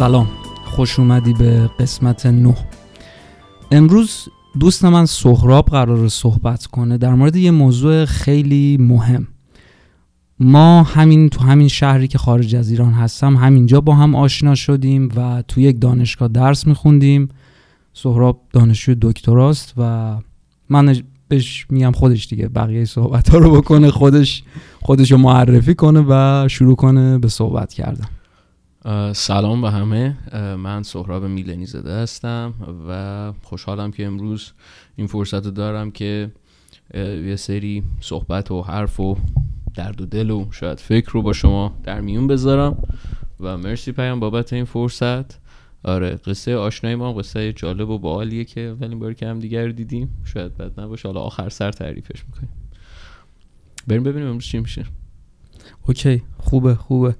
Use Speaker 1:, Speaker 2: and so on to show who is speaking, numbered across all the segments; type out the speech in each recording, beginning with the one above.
Speaker 1: سلام. خوش اومدی به قسمت 9 امروز دوست من سهراب قرار صحبت کنه در مورد یه موضوع خیلی مهم. ما همین تو همین شهری که خارج از ایران هستم همینجا با هم آشنا شدیم و تو یک دانشگاه درس میخوندیم. سهراب دانشجوی دکتراست و من بهش میگم خودش دیگه بقیه صحبت ها رو بکنه خودش خودش رو معرفی کنه و شروع کنه به صحبت کردن.
Speaker 2: سلام به همه. من سهراب میلنی زده هستم و خوشحالم که امروز این فرصت رو دارم که یه سری صحبت و حرف و درد و دل و شاید فکر رو با شما در میون بذارم و مرسی پیام بابت این فرصت. آره قصه آشنایی ما قصه جالب و باحالیه که اولین باری که هم دیگر دیدیم. شاید بد نباشه. حالا آخر سر تعریفش می‌کنیم. بریم ببینیم امروز چی میشه.
Speaker 1: اوکی. خوبه خوبه.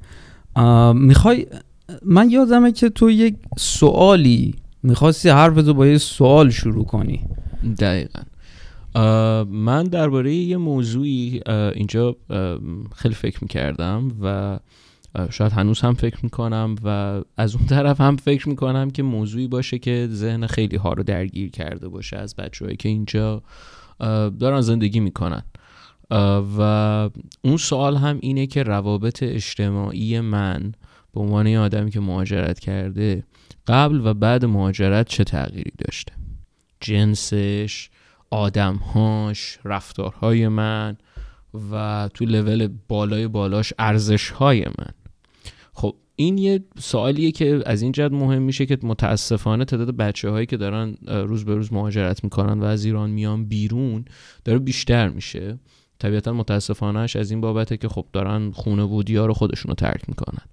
Speaker 1: می‌خوای من یادمه که تو یک سوالی می‌خواستی حرفتو با یه سوال شروع کنی.
Speaker 2: دقیقا. من درباره یه موضوعی اینجا خیلی فکر می‌کردم و شاید هنوز هم فکر می‌کنم و از اون طرف هم فکر می‌کنم که موضوعی باشه که ذهن خیلی ها رو درگیر کرده باشه از بچههایی که اینجا دارن زندگی می‌کنن. و اون سوال هم اینه که روابط اجتماعی من به عنوان یه آدمی که مهاجرت کرده قبل و بعد مهاجرت چه تغییری داشته؟ جنسش آدمهاش رفتارهای من و تو لول بالای بالاش ارزشهای من. خب این یه سوالیه که از این جد مهم میشه که متاسفانه تعداد بچه هایی که دارن روز به روز مهاجرت می‌کنن و از ایران میان بیرون داره بیشتر میشه. طبیعتا متاسفانهش از این بابته که خب دارن خونه بودی ها رو خودشون رو ترک می‌کنن.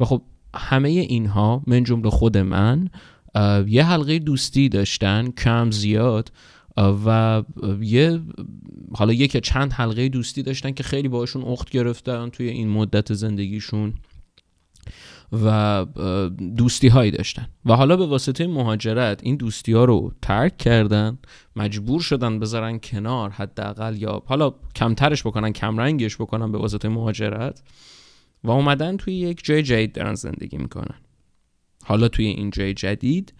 Speaker 2: و خب همه اینها من جمله خود من یه حلقه دوستی داشتن کم زیاد و یه حالا یک چند حلقه دوستی داشتن که خیلی باشون اخت گرفتن توی این مدت زندگیشون. و دوستی هایی داشتن. و حالا به واسطه مهاجرت این دوستی ها رو ترک کردن مجبور شدن بذارن کنار حداقل یا حالا کمترش بکنن کمرنگش بکنن به واسطه مهاجرت و اومدن توی یک جای جدید دارن زندگی می‌کنن. حالا توی این جای جدید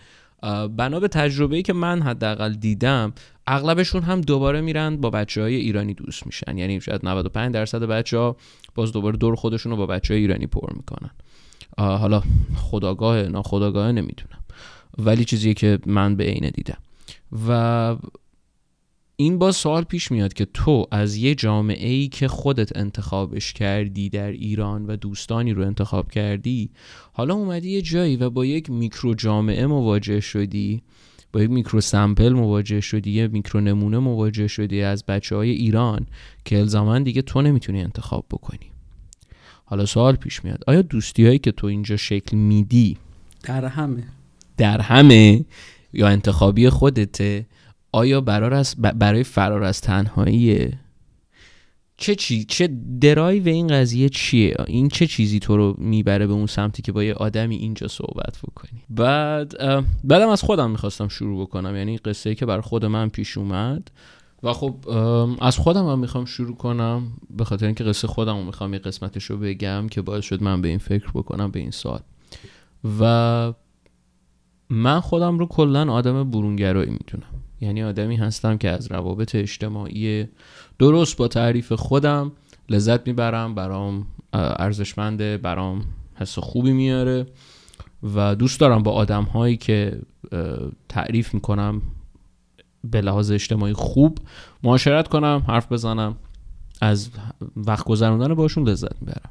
Speaker 2: بنا به تجربه‌ای که من حداقل دیدم اغلبشون هم دوباره میرن با بچه های ایرانی دوست میشن. یعنی شاید 95 درصد بچه باز دوباره دور خودشون رو با بچه های ایرانی پر می‌کنن. حالا خداگاه ناخداگاه نمی‌دونم. ولی چیزیه که من به عینه دیدم. و این با سوال پیش میاد که تو از یه جامعه ای که خودت انتخابش کردی در ایران و دوستانی رو انتخاب کردی حالا اومدی یه جایی و با یک میکرو جامعه مواجه شدی با یک میکرو سمپل مواجه شدی یه میکرو نمونه مواجه شدی از بچه های ایران که الزاما دیگه تو نمی‌تونی انتخاب بکنی. حالا سوال پیش میاد. آیا دوستی هایی که تو اینجا شکل میدی
Speaker 1: در همه.
Speaker 2: در همه یا انتخابی خودته آیا برای فرار از تنهایی چه چی چه درایو این قضیه چیه؟ این چه چیزی تو رو می‌بره به اون سمتی که با یه آدمی اینجا صحبت بکنی؟ بعد بعدم از خودم می‌خواستم شروع بکنم. یعنی قصه که بر خود من پیش اومد. و خب از خودم هم می‌خوام شروع کنم. به خاطر اینکه قصه خودم رو می‌خوام یه قسمتش رو بگم که باعث شد من به این فکر بکنم به این سال و من خودم رو کلا آدم برونگرایی می‌تونم یعنی آدمی هستم که از روابط اجتماعی درست با تعریف خودم لذت می‌برم برام ارزشمنده برام حس خوبی میاره و دوست دارم با آدم هایی که تعریف می‌کنم به لحاظ اجتماعی خوب معاشرت کنم حرف بزنم از وقت گذروندن باشون لذت می‌برم.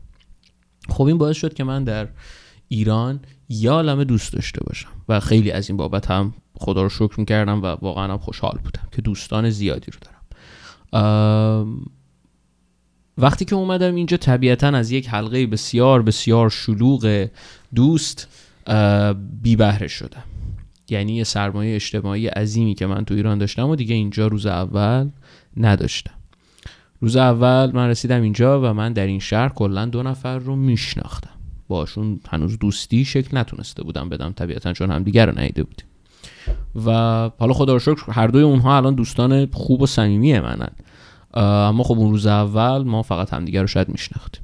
Speaker 2: خب این باعث شد که من در ایران یا عالمه دوست داشته باشم و خیلی از این بابت هم خدا رو شکر می‌کردم و واقعا هم خوشحال بودم که دوستان زیادی رو دارم. وقتی که اومدم اینجا طبیعتا از یک حلقه بسیار بسیار شلوغ دوست بی بهره شدم. یعنی یه سرمایه اجتماعی عظیمی که من تو ایران داشتم و دیگه اینجا روز اول نداشتم. روز اول من رسیدم اینجا و من در این شهر کلا دو نفر رو میشناختم. باشون هنوز دوستی شکل نتونسته بودم بدم طبیعتا چون هم دیگر رو نیده بودیم. و حالا خدا رو شکر هر دوی اونها الان دوستان خوب و صمیمی منن. اما خب اون روز اول ما فقط همدیگر رو شاید میشناختیم.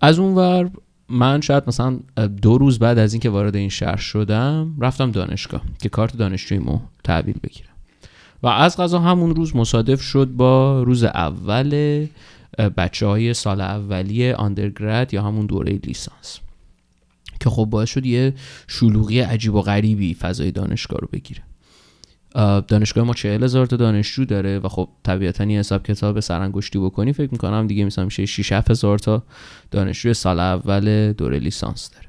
Speaker 2: از اونور من شاید مثلا دو روز بعد از اینکه وارد این شهر شدم رفتم دانشگاه که کارت دانشجویمو تحویل بگیرم. و از غذا همون روز مصادف شد با روز اول بچه های سال اولیه آندرگرد یا همون دوره لیسانس. که خب باعث شد یه شلوغی عجیب و غریبی فضای دانشگاه رو بگیره. دانشگاه ما چهل هزار تا دانشجو داره و خب طبیعتا یه حساب کتاب سرانگشتی بکنی فکر می‌کنم دیگه مثلا میشه 6 هزار تا دانشجو سال اول دوره لیسانس داره.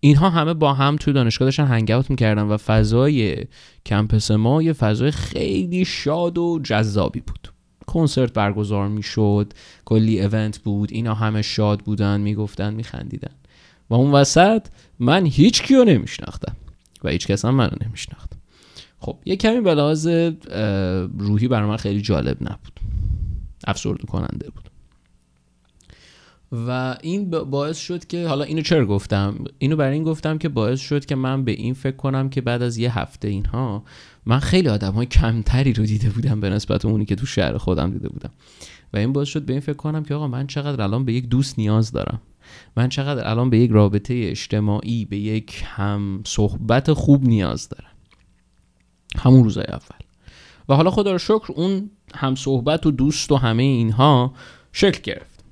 Speaker 2: اینها همه با هم توی دانشگاه داشتن هنگ می‌کردن و فضای کمپس ما یه فضای خیلی شاد و جذابی بود. کنسرت برگزار می‌شد کلی ایونت بود اینا همه شاد بودن می‌گفتن میخندیدن. و اون وسط من هیچ کیو نمیشناختم و هیچ کس هم منو نمیشناخت. خب یه کمی به لحاظ روحی برای من خیلی جالب نبود. افسرده کننده بود. و این باعث شد که حالا اینو چرا گفتم؟ اینو برای این گفتم که باعث شد که من به این فکر کنم که بعد از یه هفته اینها من خیلی آدم های کمتری رو دیده بودم به نسبت اونی که تو شهر خودم دیده بودم. و این باعث شد به این فکر کنم که آقا من چقدر الان به یک دوست نیاز دارم. من چقدر الان به یک رابطه اجتماعی به یک هم صحبت خوب نیاز دارم. همون روزای اول. و حالا خدا رو شکر اون هم صحبت و دوست و همه اینها شکل گرفت.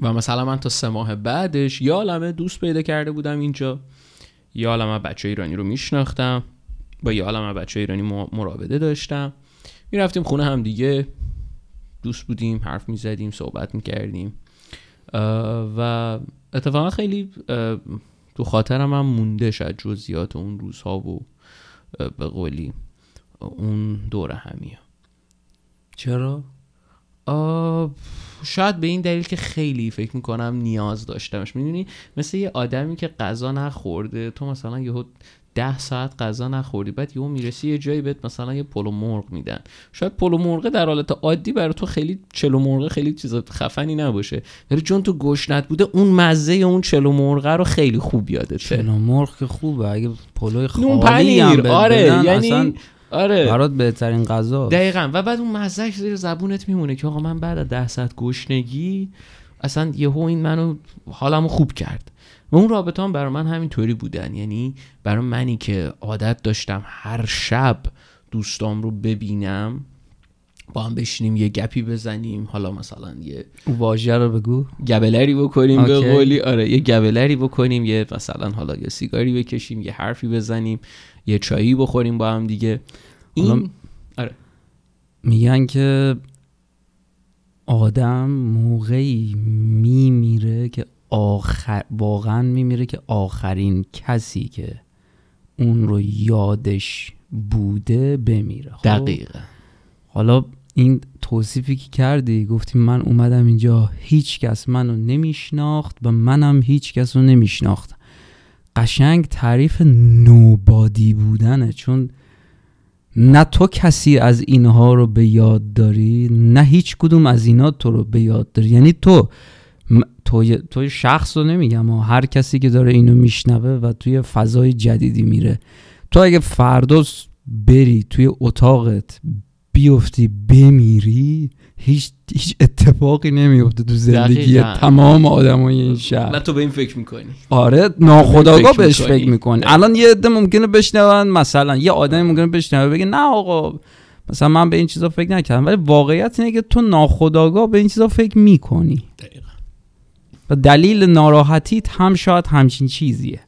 Speaker 2: و مثلا من تا سه ماه بعدش یا عالمه دوست پیدا کرده بودم اینجا. یا عالمه بچه ایرانی رو میشناختم. با یا عالمه بچه ایرانی مراوده داشتم. می‌رفتیم خونه هم دیگه. دوست بودیم حرف می‌زدیم صحبت می‌کردیم. و اتفاقا خیلی تو خاطرم هم مونده شد جزئیات اون روزها و به قولی. اون دوره همیه
Speaker 1: چرا؟
Speaker 2: شاید به این دلیل که خیلی فکر می‌کنم نیاز داشتمش. می‌دونی؟ مثل یه آدمی که غذا نخورده تو مثلا یهو ده ساعت غذا نخوردی بعد یهو می‌رسی یه جایی بهت مثلا یه پلو مرغ میدن. شاید پلو مرغ در حالت عادی برای تو خیلی چلو مرغ خیلی چیز خفنی نباشه. ولی چون تو گشنت بوده اون مزه اون چلو مرغ رو خیلی خوب یادته.
Speaker 1: چلو مرغ که خوبه. اگه پلوی خالی هم آره یعنی آره. برات بهترین غذا.
Speaker 2: دقیقا. و بعد اون مزهش زیر زبونت میمونه که آقا من بعد از ده ساعت گشنگی اصلا یهو این منو حالمو خوب کرد. و اون رابطه هم برای من همینطوری بودن. یعنی برای منی که عادت داشتم هر شب دوستام رو ببینم با هم بشینیم یه گپی بزنیم. حالا مثلا یه
Speaker 1: واژه رو بگو.
Speaker 2: گبلری بکنیم به قولی. آره یه گبلری بکنیم یه مثلا حالا یه سیگاری بکشیم یه حرفی بزنیم یه چایی بخوریم با هم دیگه. این آره.
Speaker 1: میگن که آدم موقعی میمیره که آخر واقعا میمیره که آخرین کسی که اون رو یادش بوده بمیره.
Speaker 2: خب؟ دقیقا.
Speaker 1: حالا این توصیفی که کردی گفتی من اومدم اینجا هیچ کس منو نمیشناخت و منم هیچ کس رو نمیشناخت قشنگ تعریف نوبادی بودنه چون نه تو کسی از اینها رو به یاد داری نه هیچ کدوم از اینا تو رو به یاد داری. یعنی تو توی, توی شخص رو نمیگم و هر کسی که داره اینو میشنوه و توی فضای جدیدی میره. تو اگه فردا بری توی اتاقت بیفتی بمیری هیچ هیچ اتفاقی نمیفته تو زندگی تمام آدمای این شهر.
Speaker 2: نه تو به این فکر می‌کنی.
Speaker 1: آره ناخداگاه بهش فکر می‌کنی. الان یه عده ممکنه بشنون مثلا یه آدمی ممکنه بشنوه بگه نه آقا مثلا من به این چیزا فکر نکردم. ولی واقعیت اینه که تو ناخداگاه به این چیزا فکر می‌کنی. و دلیل ناراحتیت هم شاید همچین چیزیه.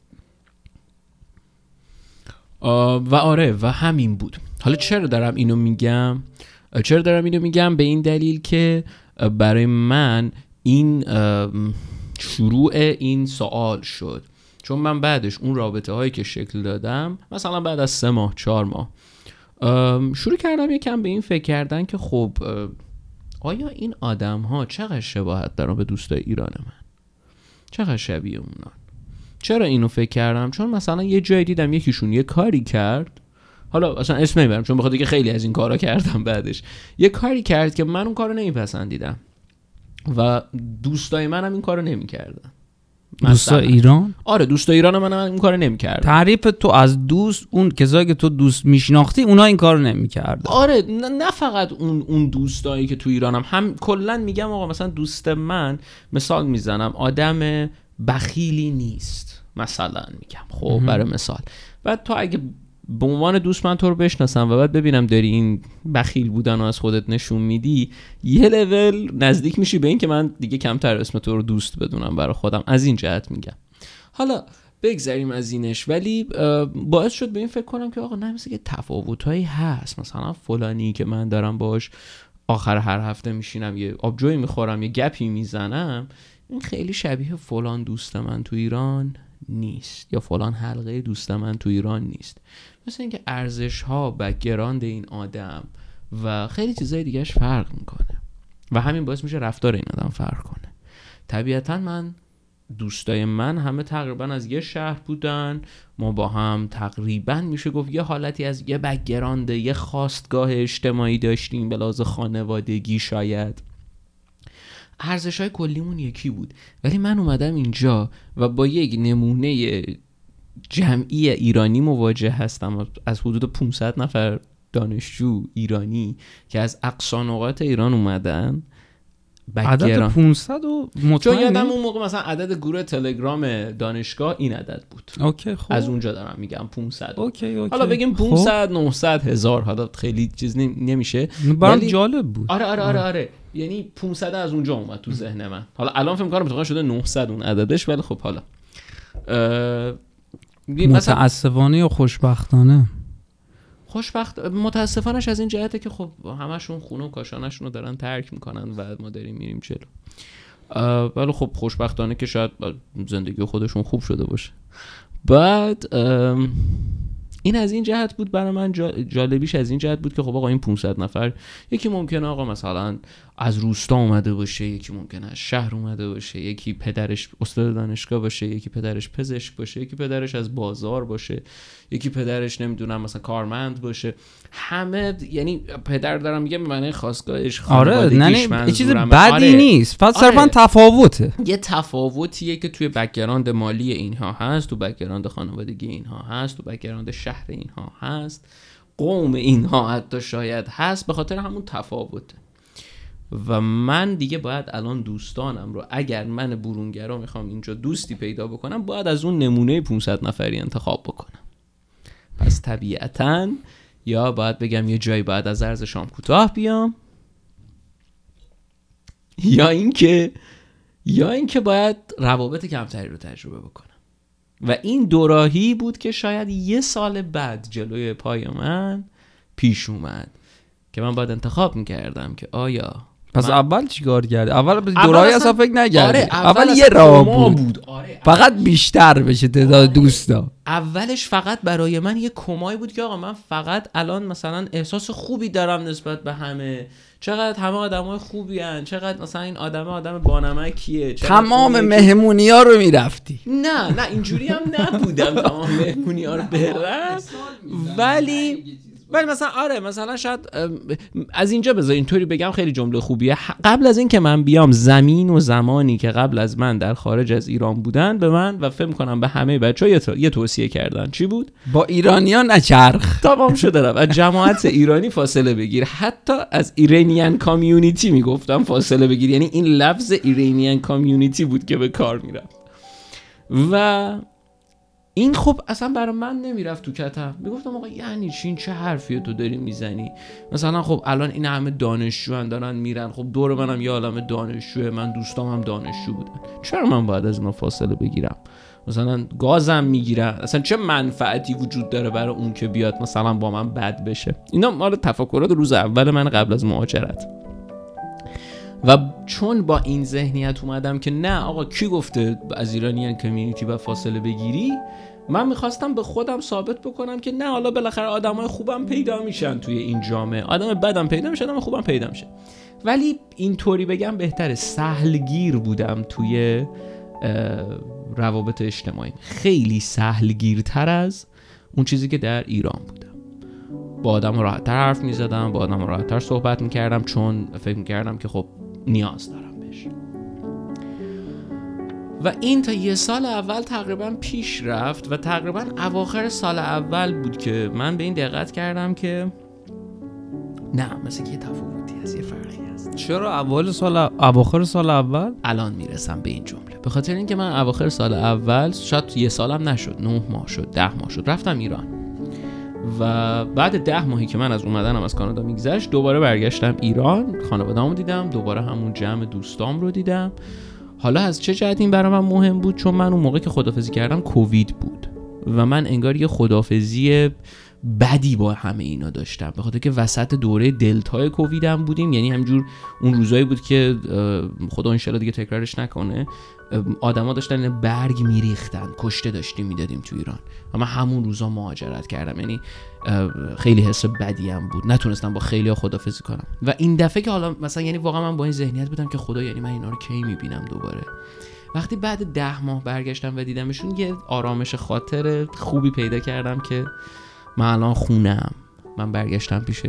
Speaker 2: و آره و همین بود. حالا چرا دارم اینو میگم؟ چرا دارم اینو میگم؟ به این دلیل که برای من این شروع این سوال شد. چون من بعدش اون رابطه هایی که شکل دادم مثلا بعد از سه ماه چهار ماه شروع کردم یکم به این فکر کردن که خب آیا این آدم ها چقدر شباهت دارن به دوستای ایران من؟ چقدر شبیه اونان چرا اینو فکر کردم؟ چون مثلا یه جایی دیدم یکیشون یه کاری کرد. حالا اصلا اسم نمی‌برم چون بخاطر که خیلی از این کارا کردم بعدش. یه کاری کرد که من اون کارو نمیپسندیدم. و دوستای منم این کارو نمی‌کردن.
Speaker 1: دوستا. ایران؟
Speaker 2: آره دوستا ایران من این کارو نمی‌کردن
Speaker 1: تعریف تو از دوست اون کسایی که تو دوست میشناختی اونا این کار نمی‌کردن.
Speaker 2: آره نه, نه فقط اون اون دوستایی که تو ایرانم هم کلا میگم آقا مثلا دوست من مثال می‌زنم آدم بخیلی نیست مثلا میگم. خب. برای مثال. بعد تو اگه به عنوان دوست من تو رو بشناسم و بعد ببینم داری این بخیل بودن رو از خودت نشون میدی یه لول نزدیک میشی به این که من دیگه کمتر اسم تو رو دوست بدونم برای خودم. از این جهت میگم. حالا بگذریم از اینش ولی باعث شد به این فکر کنم که آقا نه مثل که تفاوتهایی هست. مثلا فلانی که من دارم باش آخر هر هفته میشینم یه آبجوی می‌خورم یه گپی می‌زنم. این خیلی شبیه فلان دوست من تو ایران. نیست یا فلان حلقه دوست من تو ایران نیست. مثل اینکه ارزش ها background این آدم و خیلی چیزای دیگهش فرق می‌کنه. و همین باعث میشه رفتار این آدم فرق کنه. طبیعتا من دوستای من همه تقریبا از یه شهر بودن. ما با هم تقریبا میشه گفت یه حالتی از یه background یه خاستگاه اجتماعی داشتیم به لحاظ خانوادگی شاید. ارزش های کلیمون یکی بود. ولی من اومدم اینجا و با یک نمونه جمعی ایرانی مواجه هستم. از حدود 500 نفر دانشجو ایرانی که از اقصا نقاط ایران اومدن.
Speaker 1: عدد
Speaker 2: background
Speaker 1: 500 و
Speaker 2: چون
Speaker 1: مطمئنی؟
Speaker 2: یادم اون موقع مثلا عدد گروه تلگرام دانشگاه این عدد بود.
Speaker 1: اوکی خب.
Speaker 2: از اونجا دارم میگم 500
Speaker 1: اوکی اوکی.
Speaker 2: حالا بگیم
Speaker 1: خب.
Speaker 2: 500 900 هزار حالا خیلی چیز نمی- نمیشه.
Speaker 1: برام
Speaker 2: ولی-
Speaker 1: جالب بود.
Speaker 2: آره آره آره آره. یعنی 500 از اونجا اومد تو ذهن من. حالا الان فکر کنم اتفاقا شده 900 اون عددش ولی خب حالا. اه، مثلا
Speaker 1: متاسفانه یا خوشبختانه؟
Speaker 2: خوشبخت متاسفانش از این جهته که خب همشون خونه و کاشانشون رو دارن ترک می‌کنن و ما داریم میریم اه، ولی خب خوشبختانه که شاید زندگی خودشون خوب شده باشه. بعد این از این جهت بود برای من جا- جالبیش از این جهت بود که خب آقا این 500 نفر یکی ممکنه آقا مثلا از روستا اومده باشه یکی ممکنه از شهر اومده باشه یکی پدرش استاد دانشگاه باشه یکی پدرش پزشک باشه یکی پدرش از بازار باشه یکی پدرش نمی‌دونم مثلا کارمند باشه همه یعنی پدر دارم میگم به معنی خواستگاهش
Speaker 1: آره نه یه چیز
Speaker 2: منظورمه.
Speaker 1: بدی
Speaker 2: آره.
Speaker 1: نیست پس
Speaker 2: آره.
Speaker 1: صرفا تفاوته
Speaker 2: یه تفاوتیه که توی background مالی اینها هست تو background خانوادگی اینها هست تو background شهر اینها هست قوم اینها حتی شاید هست به خاطر همون تفاوته و من دیگه باید الان دوستانم رو اگر من برونگرا می‌خوام اینجا دوستی پیدا بکنم باید از اون نمونه 500 نفری انتخاب بکنم. پس طبیعتا یا باید بگم یه جایی باید از عرض شام کوتاه بیام یا اینکه یا اینکه باید روابط کمتری رو تجربه بکنم. و این دوراهی بود که شاید یه سال بعد جلوی پای من پیش اومد که من باید انتخاب می‌کردم که آیا
Speaker 1: پس
Speaker 2: من-
Speaker 1: اول چیکار کردی اول دورایی
Speaker 2: اصلا-
Speaker 1: اصلا فکر نکردی
Speaker 2: آره
Speaker 1: اول,
Speaker 2: اول
Speaker 1: یه راه
Speaker 2: کما
Speaker 1: بود.
Speaker 2: آره
Speaker 1: فقط بیشتر بشه تعداد دوستا.
Speaker 2: اولش فقط برای من یه کمایی بود که آقا من فقط الان مثلا احساس خوبی دارم نسبت به همه. چقدر همه آدمای خوبی هن. چقدر مثلا این آدم آدم بانمکیه؟
Speaker 1: تمام مهمونی ها رو می‌رفتی.
Speaker 2: نه نه اینجوری هم نبودم. تمام مهمونی ها رو برم ولی ولی مثلا آره مثلا شاید از اینجا بذار اینطوری بگم خیلی جمله خوبیه. قبل از اینکه من بیام زمین و زمانی که قبل از من در خارج از ایران بودن به من و فکر کنم به همه بچه یه, تو- یه توصیه کردن. چی بود؟
Speaker 1: با ایرانیا نچرخ
Speaker 2: تمام شده رفت. از جماعت ایرانی فاصله بگیر. حتی از ایرانیان کامیونیتی می‌گفتم فاصله بگیر. یعنی این لفظ ایرانیان کامیونیتی بود که به کار می‌رفت. و این خب اصلا برای من نمی‌رفت تو کتم. می‌گفتم آقا یعنی چی؟ این چه حرفیه تو داری می‌زنی؟ مثلا خب الان این همه دانشجو دارن میرن. خب دور منم یه عالم دانشجوه. من دوستام هم دانشجو بودن. چرا من باید از اینا فاصله بگیرم؟ مثلا گازم می‌گیرن اصلا چه منفعتی وجود داره برای اون که بیاد مثلا با من بد بشه؟ اینا مال تفکرات روز اول من قبل از مهاجرت. و چون با این ذهنیت اومدم که نه آقا کی گفته از ایرانیان کمیونیتی و فاصله بگیری؟ من می‌خواستم به خودم ثابت بکنم که نه حالا بالاخره آدمای خوبم پیدا میشن توی این جامعه. آدم بدم پیدا میشه آدم خوبم پیدا میشه. ولی اینطوری بگم بهتره. سهلگیر بودم توی روابط اجتماعی. خیلی سهلگیرتر از اون چیزی که در ایران بودم. با آدم راحتتر حرف می‌زدم با آدم راحتتر صحبت می‌کردم چون فکر می‌کردم که خب نیاز دارم بهش. و این تا یه سال اول تقریبا پیش رفت و تقریبا اواخر سال اول بود که من به این دقت کردم که نه مثل که یه تفاوتی از یه فرقی هست.
Speaker 1: چرا اول سال اواخر سال اول؟
Speaker 2: الان می‌رسم به این جمله. به خاطر اینکه من اواخر سال اول شاید یه سالم نشد نه ماه شد ده ماه شد رفتم ایران. و بعد ده ماهی که من از اومدنم از کانادا میگذشت دوباره برگشتم ایران. خانواده‌امو دیدم دوباره همون جمع دوستام رو دیدم. حالا از چه جهت این برای من مهم بود؟ چون من اون موقع که خدافزی کردم کووید بود و من انگار یه خدافزی بدی با همه اینا داشتم. به خاطر که وسط دوره دلتای کوویدم بودیم یعنی همجور اون روزایی بود که خدا انشالله دیگه تکرارش نکنه. آدما داشتن برگ میریختن کشته داشتیم می‌دادیم تو ایران. و من همون روزا مهاجرت کردم. یعنی خیلی حس بدی هم بود. نتونستم با خیلی ها خدافزی کنم. و این دفعه که حالا مثلا یعنی واقعا من با این ذهنیت بودم که خدا یعنی من اینا رو کی می‌بینم دوباره. وقتی بعد ده ماه برگشتم و دیدمشون یه آرامش خاطر خوبی پیدا کردم که من الان خونم. من برگشتم پیش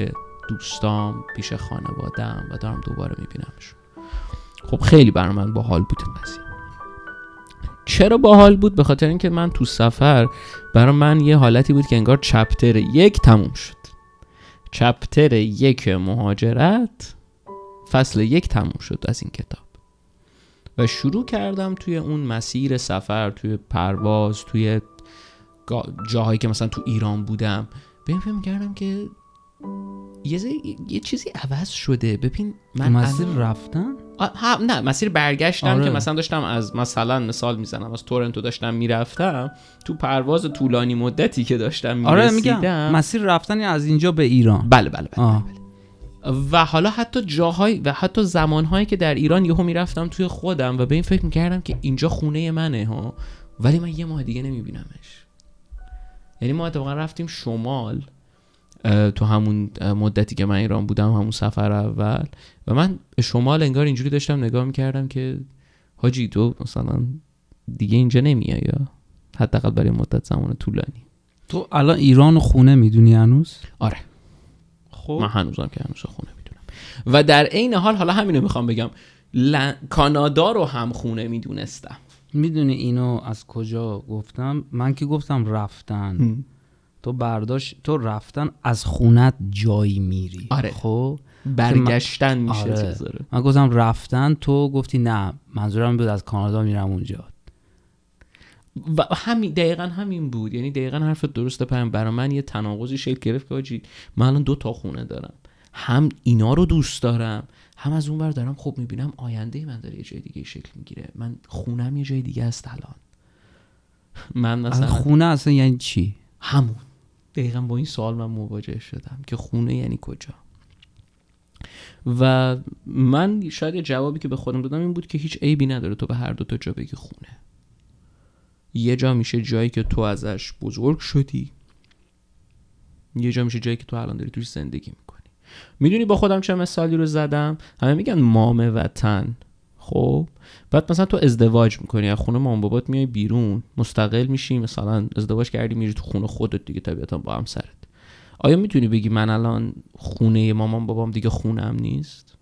Speaker 2: دوستام پیش خانوادم و دارم دوباره میبینمشون. خب خیلی برای من باحال بود این قضیه. چرا باحال بود؟ به خاطر اینکه من تو سفر برای من یه حالتی بود که انگار چپتر یک تموم شد. چپتر یک مهاجرت فصل یک تموم شد از این کتاب. و شروع کردم توی اون مسیر سفر توی پرواز توی جاهایی که مثلا تو ایران بودم. به این فهم کردم که یه, یه چیزی عوض شده. ببین
Speaker 1: من مسیر رفتن؟
Speaker 2: نه مسیر برگشتم آره. که مثلا داشتم از مثلا مثال می‌زنم از تورنتو داشتم می‌رفتم تو پرواز طولانی مدتی که داشتم می‌رسیدم آره میگم
Speaker 1: مسیر رفتن از اینجا به ایران.
Speaker 2: بله بله بله, بله, بله. و حالا حتی جاهای و حتی زمانهایی که در ایران یهو می‌رفتم توی خودم و به این فکر می‌کردم که اینجا خونه منه ها. ولی من یه ماه دیگه نمیبینمش. یعنی ما اتفاقا رفتیم شمال. تو همون مدتی که من ایران بودم همون سفر اول. و من به شمال انگار اینجوری داشتم نگاه می‌کردم که حاجی تو مثلا دیگه اینجا نمیای یا؟ حداقل برای مدت زمان طولانی.
Speaker 1: تو الان ایران خونه می‌دونی هنوز؟
Speaker 2: آره. خب. من هنوزم که هنوز خونه می‌دونم. و در عین حال حالا همینو می‌خوام بگم. کانادا رو هم خونه می‌دونستم.
Speaker 1: می‌دونی اینو از کجا گفتم؟ من که گفتم رفتن. تو برداشت تو رفتن از خونت جایی میری.
Speaker 2: آره.
Speaker 1: خب؟
Speaker 2: برگشتن میشه آره.
Speaker 1: من گفتم رفتن تو گفتی نه منظورم بود از کانادا میرم اونجا.
Speaker 2: و همین دقیقا همین بود. یعنی دقیقا حرف درسته پرم برای من یه تناقضی شکل گرفت که آجی من الان دو تا خونه دارم. هم اینا رو دوست دارم هم از اون بر دارم خب می‌بینم. آینده من داره یه جای دیگه شکل می‌گیره. من خونم یه جای دیگه است الان.
Speaker 1: من مثلا خونه اصلا یعنی چی؟
Speaker 2: همون. دقیقا با این سوال من مواجه شدم که خونه یعنی کجا. و من شاید جوابی که به خودم دادم این بود که هیچ عیبی نداره تو به هر دو تا جا بگی خونه. یه جا میشه جایی که تو ازش بزرگ شدی. یه جا میشه جایی که تو الان داری توش زندگی می‌کنی. می‌دونی با خودم چه مثالی رو زدم؟ همه میگن مام وطن. خب بعد مثلا تو ازدواج می‌کنی از خونه مام بابات میای بیرون مستقل میشی مثلا ازدواج کردی میری تو خونه خودت دیگه طبیعتا با همسرت. آیا می‌تونی بگی من الان خونه مامان بابام دیگه خونم نیست؟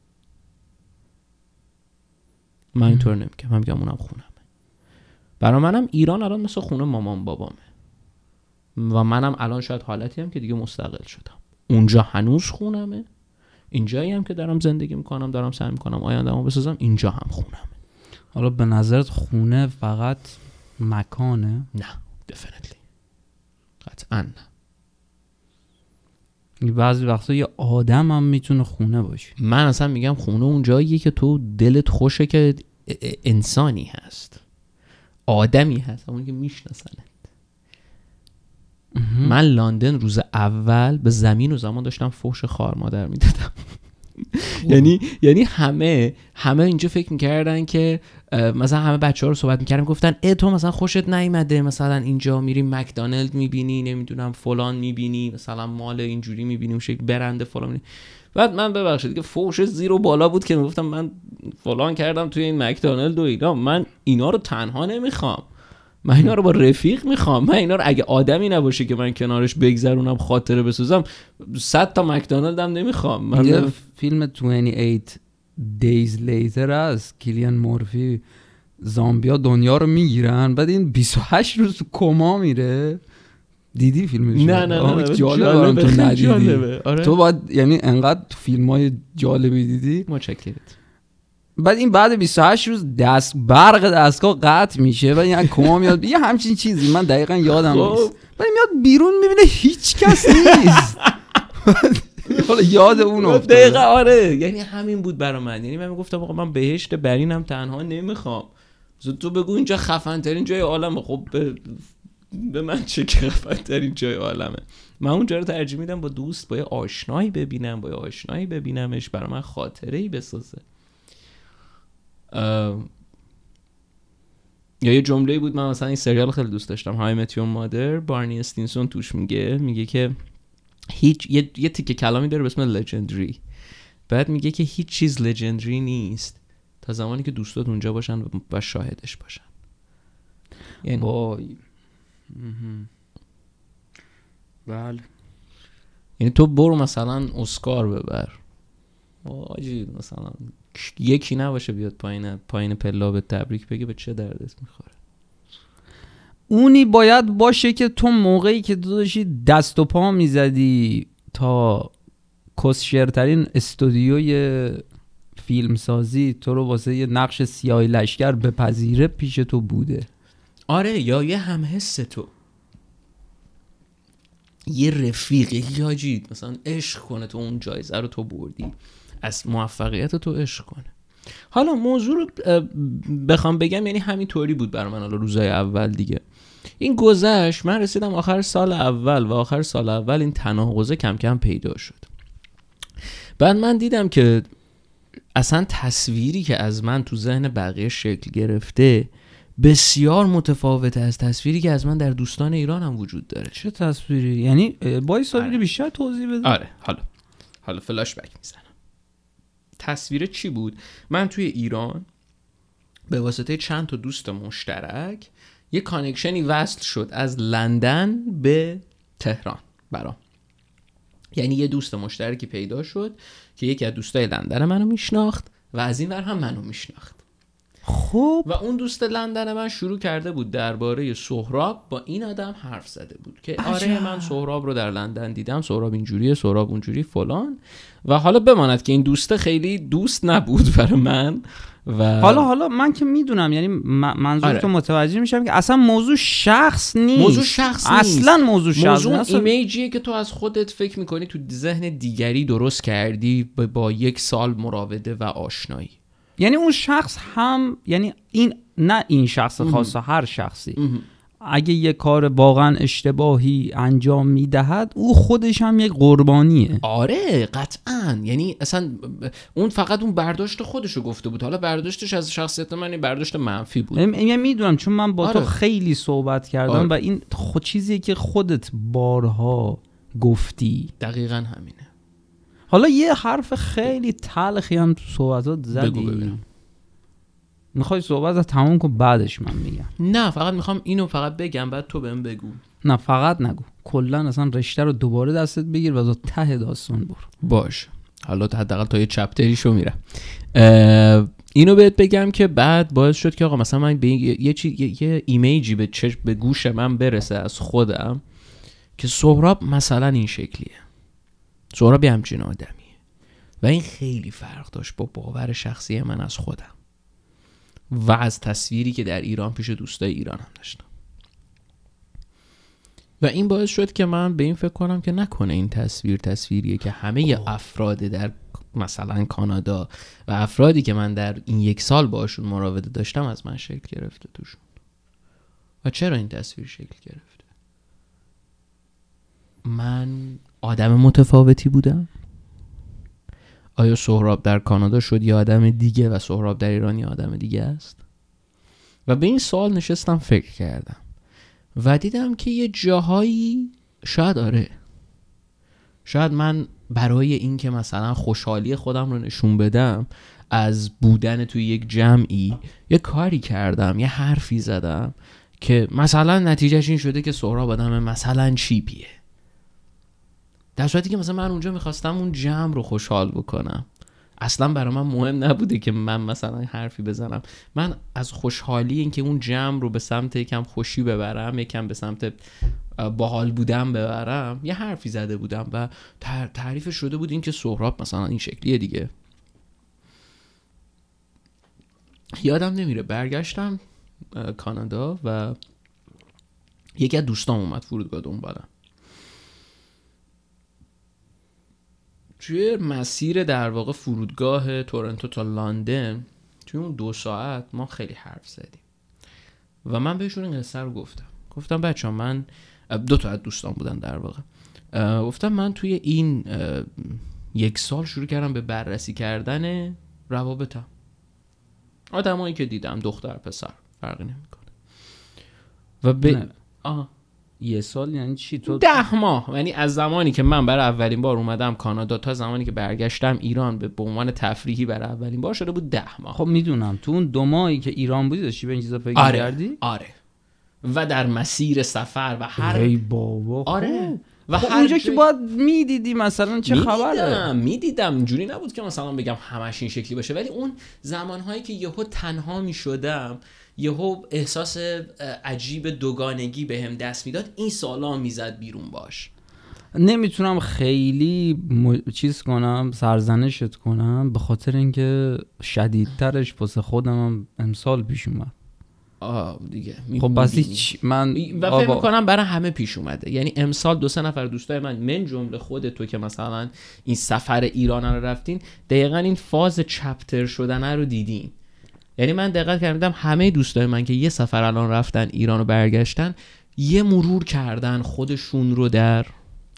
Speaker 2: من اینطور نمیگم من میگم اونم خونمه. برای منم ایران الان مثل خونه مامان بابامه. و منم الان شاید حالتی هم که دیگه مستقل شدم. اونجا هنوز خونمه. اینجایی هم که دارم زندگی می‌کنم دارم سعی می‌کنم آیندهمو بسازم اینجا هم خونم.
Speaker 1: حالا به نظرت خونه فقط مکانه؟
Speaker 2: نه دفنتلی قطعا
Speaker 1: نه. بعضی وقتا یه آدم هم می‌تونه خونه باشه.
Speaker 2: من اصلا میگم خونه اون جاییه که تو دلت خوشه که انسانی هست. آدمی هست اون که میشناسنه من لندن روز اول به زمین و زمان داشتم فوش خار مادر می‌دادم. یعنی یعنی همه همه اینجا فکر می‌کردن که مثلا همه بچه ها رو صحبت می‌کردن گفتن ای تو مثلا خوشت نیومده مثلا اینجا میری مکدانلد می‌بینی نمی‌دونم فلان می‌بینی مثلا مال اینجوری می‌بینی اون شکل برنده فلان می‌بینی. بعد من ببخشید که فوش زیر و بالا بود که می‌گفتم من فلان کردم توی این مکدانلد و اینا. من اینا رو تنها نمی‌خوام. من اینا رو با رفیق می‌خوام. من اینا رو اگه آدمی نباشه که من کنارش بگذرونم خاطره بسازم صد تا مکدونالدم نمی‌خوام. من
Speaker 1: یه فیلم 28 Days Later از کیلیان مورفی زامبیا دنیا رو می‌گیرن بعد این 28 روز تو کما میره. دیدی فیلمش؟
Speaker 2: نه نه
Speaker 1: آه،
Speaker 2: نه
Speaker 1: جالبه تو ندیدی.
Speaker 2: جالبه. آره.
Speaker 1: تو باید یعنی انقدر فیلم های جالبی دیدی؟
Speaker 2: متشکرت
Speaker 1: بعد این بعد 28 روز دست برق دستگاه قطع میشه و یعنی کما میاد. یه همچین چیزی. من دقیقا یادم
Speaker 2: خب.
Speaker 1: نیست. بعد میاد بیرون می‌بینه هیچ کس نیست. حالا یاد اون افتاده.
Speaker 2: دقیقا آره. یعنی همین بود برا من. یعنی من می‌گفتم آقا من بهشت برینم تنها نمی‌خوام. زود تو بگو اینجا خفن ترین جای عالمه. خب به, به من چه خفن ترین جای عالمه. من اونجا رو ترجیح میدم با دوست با یه آشنایی ببینم با یه آشنایی ببینمش. برا من خاطره ای بسازه. یا یه جمله بود من مثلا این سریال خیلی دوست داشتم. های متیون مادر بارنی استینسون توش میگه میگه که هیچ یه, یه تیکه کلامی داره به اسم لژندری بعد میگه که هیچ چیز لژندری نیست تا زمانی که دوستات اونجا باشن و- شاهدش باشن. یعنی
Speaker 1: وای. بله.
Speaker 2: یعنی تو برو مثلا اسکار ببر. آجی مثلا یکی نباشه بیاد پایین پایین پلا به تبریک بگه به چه دردت می‌خوره.
Speaker 1: اونی باید باشه که تو موقعی که تو داشتی دست و پا می‌زدی تا کسشرترین استودیوی فیلمسازی تو رو واسه یه نقش سیاه لشکر بپذیره پیش تو بوده.
Speaker 2: آره یا یه هم حس تو. یه رفیقی یاجی مثلا عشق کنه تو اون جایزه رو تو بردی. از موفقیت تو عشق کنه. حالا موضوع رو بخوام بگم یعنی همین طوری بود برای من حالا روزای اول دیگه. این گذشت من رسیدم آخر سال اول و آخر سال اول این تناقضه کم کم پیدا شد. بعد من دیدم که اصلا تصویری که از من تو ذهن بقیه شکل گرفته بسیار متفاوته از تصویری که از من در دوستان ایران هم وجود داره.
Speaker 1: چه تصویری؟ یعنی سابیری
Speaker 2: آره.
Speaker 1: بیشتر توضیح بده.
Speaker 2: آره حالا. حالا فلاش بک می‌زنم. تصویر چی بود؟ من توی ایران به واسطه چند تا دوست مشترک یه connection ی وصل شد از لندن به تهران برام. یعنی یه دوست مشترکی پیدا شد که یکی از دوستای لندن منو میشناخت و از این ور هم منو میشناخت.
Speaker 1: خب
Speaker 2: و اون دوست لندن من شروع کرده بود درباره سهراب با این آدم حرف زده بود که آره. من سهراب رو در لندن دیدم سهراب اینجوریه سهراب اونجوری فلان و حالا بماند که این دوسته خیلی دوست نبود برای من و
Speaker 1: حالا حالا من که می‌دونم یعنی منظور
Speaker 2: آره.
Speaker 1: تو متوجه میشم که اصلا موضوع شخص نیست
Speaker 2: موضوع شخص نیست.
Speaker 1: اصلا موضوع شخص
Speaker 2: موضوع
Speaker 1: نیست. اصلا-
Speaker 2: ایمیجیه که تو از خودت فکر می‌کنی تو ذهن دیگری درست کردی با- با یک سال مراوده و آشنایی
Speaker 1: یعنی اون شخص هم یعنی این نه این شخص خاص هر شخصی. اگه یه کار واقعا اشتباهی انجام می‌دهد او خودش هم یک قربانیه.
Speaker 2: آره قطعا. یعنی اصلا اون فقط اون برداشت خودشو گفته بود. حالا برداشتش از شخصیت من این برداشت منفی بود.
Speaker 1: م- یعنی می‌دونم چون من با تو
Speaker 2: آره.
Speaker 1: خیلی صحبت کردم
Speaker 2: آره.
Speaker 1: و این خود چیزیه که خودت بارها گفتی
Speaker 2: دقیقا همینه.
Speaker 1: حالا یه حرف خیلی تلخی هم تو صحبتات زدی. می‌خوای صحبت رو تموم کن بعدش من میگم.
Speaker 2: نه فقط می‌خوام اینو فقط بگم بعد تو بهم بگو.
Speaker 1: نه فقط نگو. کلا اصلا رشته رو دوباره دستت بگیر و تا ته داستان برو.
Speaker 2: باش. حالا تا حداقل تا یه چپتریشو میرم اینو بهت بگم که بعد باعث شد که آقا مثلا من به یه, یه, چی- یه, یه ایمیجی به چشم به گوش من برسه از خودم که سهراب مثلا این شکلیه. سهراب یه همچین آدمیه. و این خیلی فرق داشت با باور شخصی من از خودم و از تصویری که در ایران پیش دوستای ایرانم داشتم. و این باعث شد که من به این فکر کنم که نکنه این تصویر تصویریه که همه افراد در مثلا کانادا و افرادی که من در این یک سال باشون مراوده داشتم از من شکل گرفته توشون. و چرا این تصویر شکل گرفته؟ من آدم متفاوتی بودم؟ آیا سهراب در کانادا شد یه آدم دیگه و سهراب در ایران یه آدم دیگه است؟ و به این سوال نشستم فکر کردم و دیدم که یه جاهایی شاید آره شاید من برای اینکه مثلا خوشحالی خودم رو نشون بدم از بودن توی یک جمعی یه کاری کردم یه حرفی زدم که مثلا نتیجهش این شده که سهراب آدم مثلا چیپیه. در صورتی که مثلا من اونجا می‌خواستم اون جمع رو خوشحال بکنم. اصلا برای من مهم نبوده که من مثلا حرفی بزنم. من از خوشحالی اینکه اون جمع رو به سمت یکم خوشی ببرم یکم به سمت باحال بودم ببرم یه حرفی زده بودم و تعریف شده بود اینکه سهراب مثلا این شکلیه دیگه. یادم نمیره برگشتم کانادا و یکی از دوستام اومد فرودگاه دنبالم. توی مسیر در واقع فرودگاه تورنتو تا لندن توی اون دو ساعت ما خیلی حرف زدیم. و من بهشون این قصه رو گفتم. گفتم بچه من دو تا از دوستان بودن در واقع. گفتم من توی این یک سال شروع کردم به بررسی کردن روابطم. آدمایی که دیدم دختر پسر فرقی نمی‌کنه.
Speaker 1: و به آه. یه سال یعنی چی؟ تو
Speaker 2: ده ماه. یعنی از زمانی که من برای اولین بار اومدم کانادا تا زمانی که برگشتم ایران به عنوان تفریحی برای اولین بار شده بود ده ماه.
Speaker 1: خب می‌دونم. تو اون دو ماهی که ایران بودی داشتی به این چیزا فکر
Speaker 2: آره.
Speaker 1: کردی
Speaker 2: آره. و در مسیر سفر و هر
Speaker 1: ای بابا
Speaker 2: آره.
Speaker 1: و خب اونجا که باید می‌دیدی مثلا چه
Speaker 2: خبره؟ می‌دیدم. جوری نبود که مثلا بگم همش این شکلی باشه. ولی اون زمانهایی که یهو تنها می‌شدم یهو احساس عجیب دوگانگی به هم دست می‌داد. این سالا می‌زد بیرون باش.
Speaker 1: نمی‌تونم خیلی چیز کنم سرزنشت کنم به خاطر اینکه شدیدترش واسه خودم امسال پیش اومد.
Speaker 2: آه دیگه.
Speaker 1: خب بس هیچ من
Speaker 2: و فکر می‌کنم برای همه پیش اومده. یعنی امسال دو سه نفر دوستای من من جمله خود تو که مثلا این سفر ایران رو رفتین دقیقا این فاز چپتر شدن رو دیدین. یعنی من دقت کردم همه دوستای من که یه سفر الان رفتن ایران رو برگشتن یه مرور کردن خودشون رو در.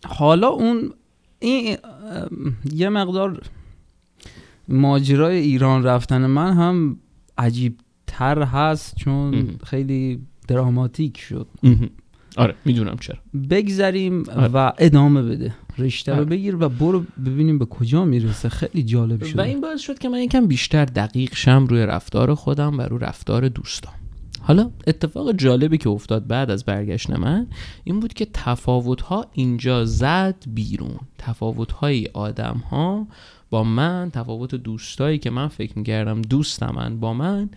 Speaker 1: حالا اون این یه مقدار ماجرای ایران رفتن من هم عجیب تر هست چون خیلی دراماتیک شد.
Speaker 2: آره می‌دونم چرا.
Speaker 1: بگذریم آره. و ادامه بده. رشته رو. بگیر و برو ببینیم به کجا می‌رسه. خیلی جالب شد
Speaker 2: و این باعث شد که من یکم بیشتر دقیق شم روی رفتار خودم و روی رفتار دوستان حالا اتفاق جالبی که افتاد بعد از برگشت من این بود که تفاوت ها اینجا زد بیرون. تفاوت های آدم ها با من تفاوت دوستایی که من فکر می‌کردم دوست من با من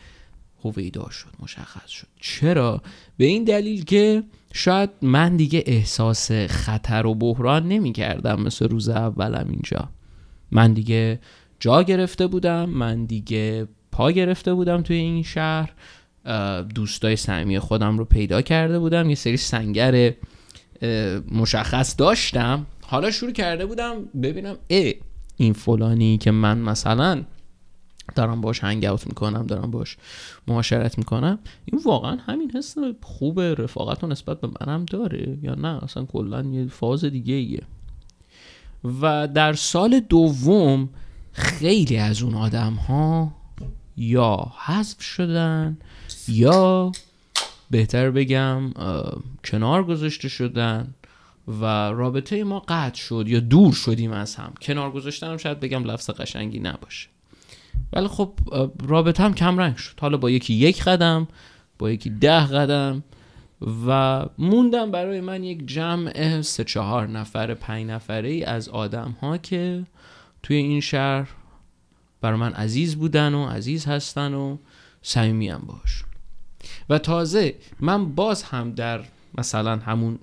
Speaker 2: هویدا شد مشخص شد. چرا؟ به این دلیل که شاید من دیگه احساس خطر و بحران نمی کردم مثل روز اولم اینجا. من دیگه جا گرفته بودم من دیگه پا گرفته بودم توی این شهر. دوستای صمیمی خودم رو پیدا کرده بودم یه سری سنگر مشخص داشتم. حالا شروع کرده بودم ببینم ای این فلانی که من مثلا دارم باش هنگ اوت می‌کنم دارم باش معاشرت می‌کنم. این واقعا همین حس خوب رفاقت و نسبت به منم داره یا نه؟ اصلا کلا یه فاز دیگه ایه و در سال دوم خیلی از اون آدم ها یا حذف شدن یا بهتر بگم کنار گذاشته شدن و رابطه ما قطع شد یا دور شدیم از هم. کنار گذاشتنم شاید بگم لفظ قشنگی نباشه. ولی خب رابطه هم کم رنگ شد. حالا با یکی یک قدم با یکی ده قدم و موندم برای من یک جمع سه چهار نفر پنج نفره از آدم ها که توی این شهر برای من عزیز بودن و عزیز هستن و صمیمیم باش و تازه من باز هم در مثلا همون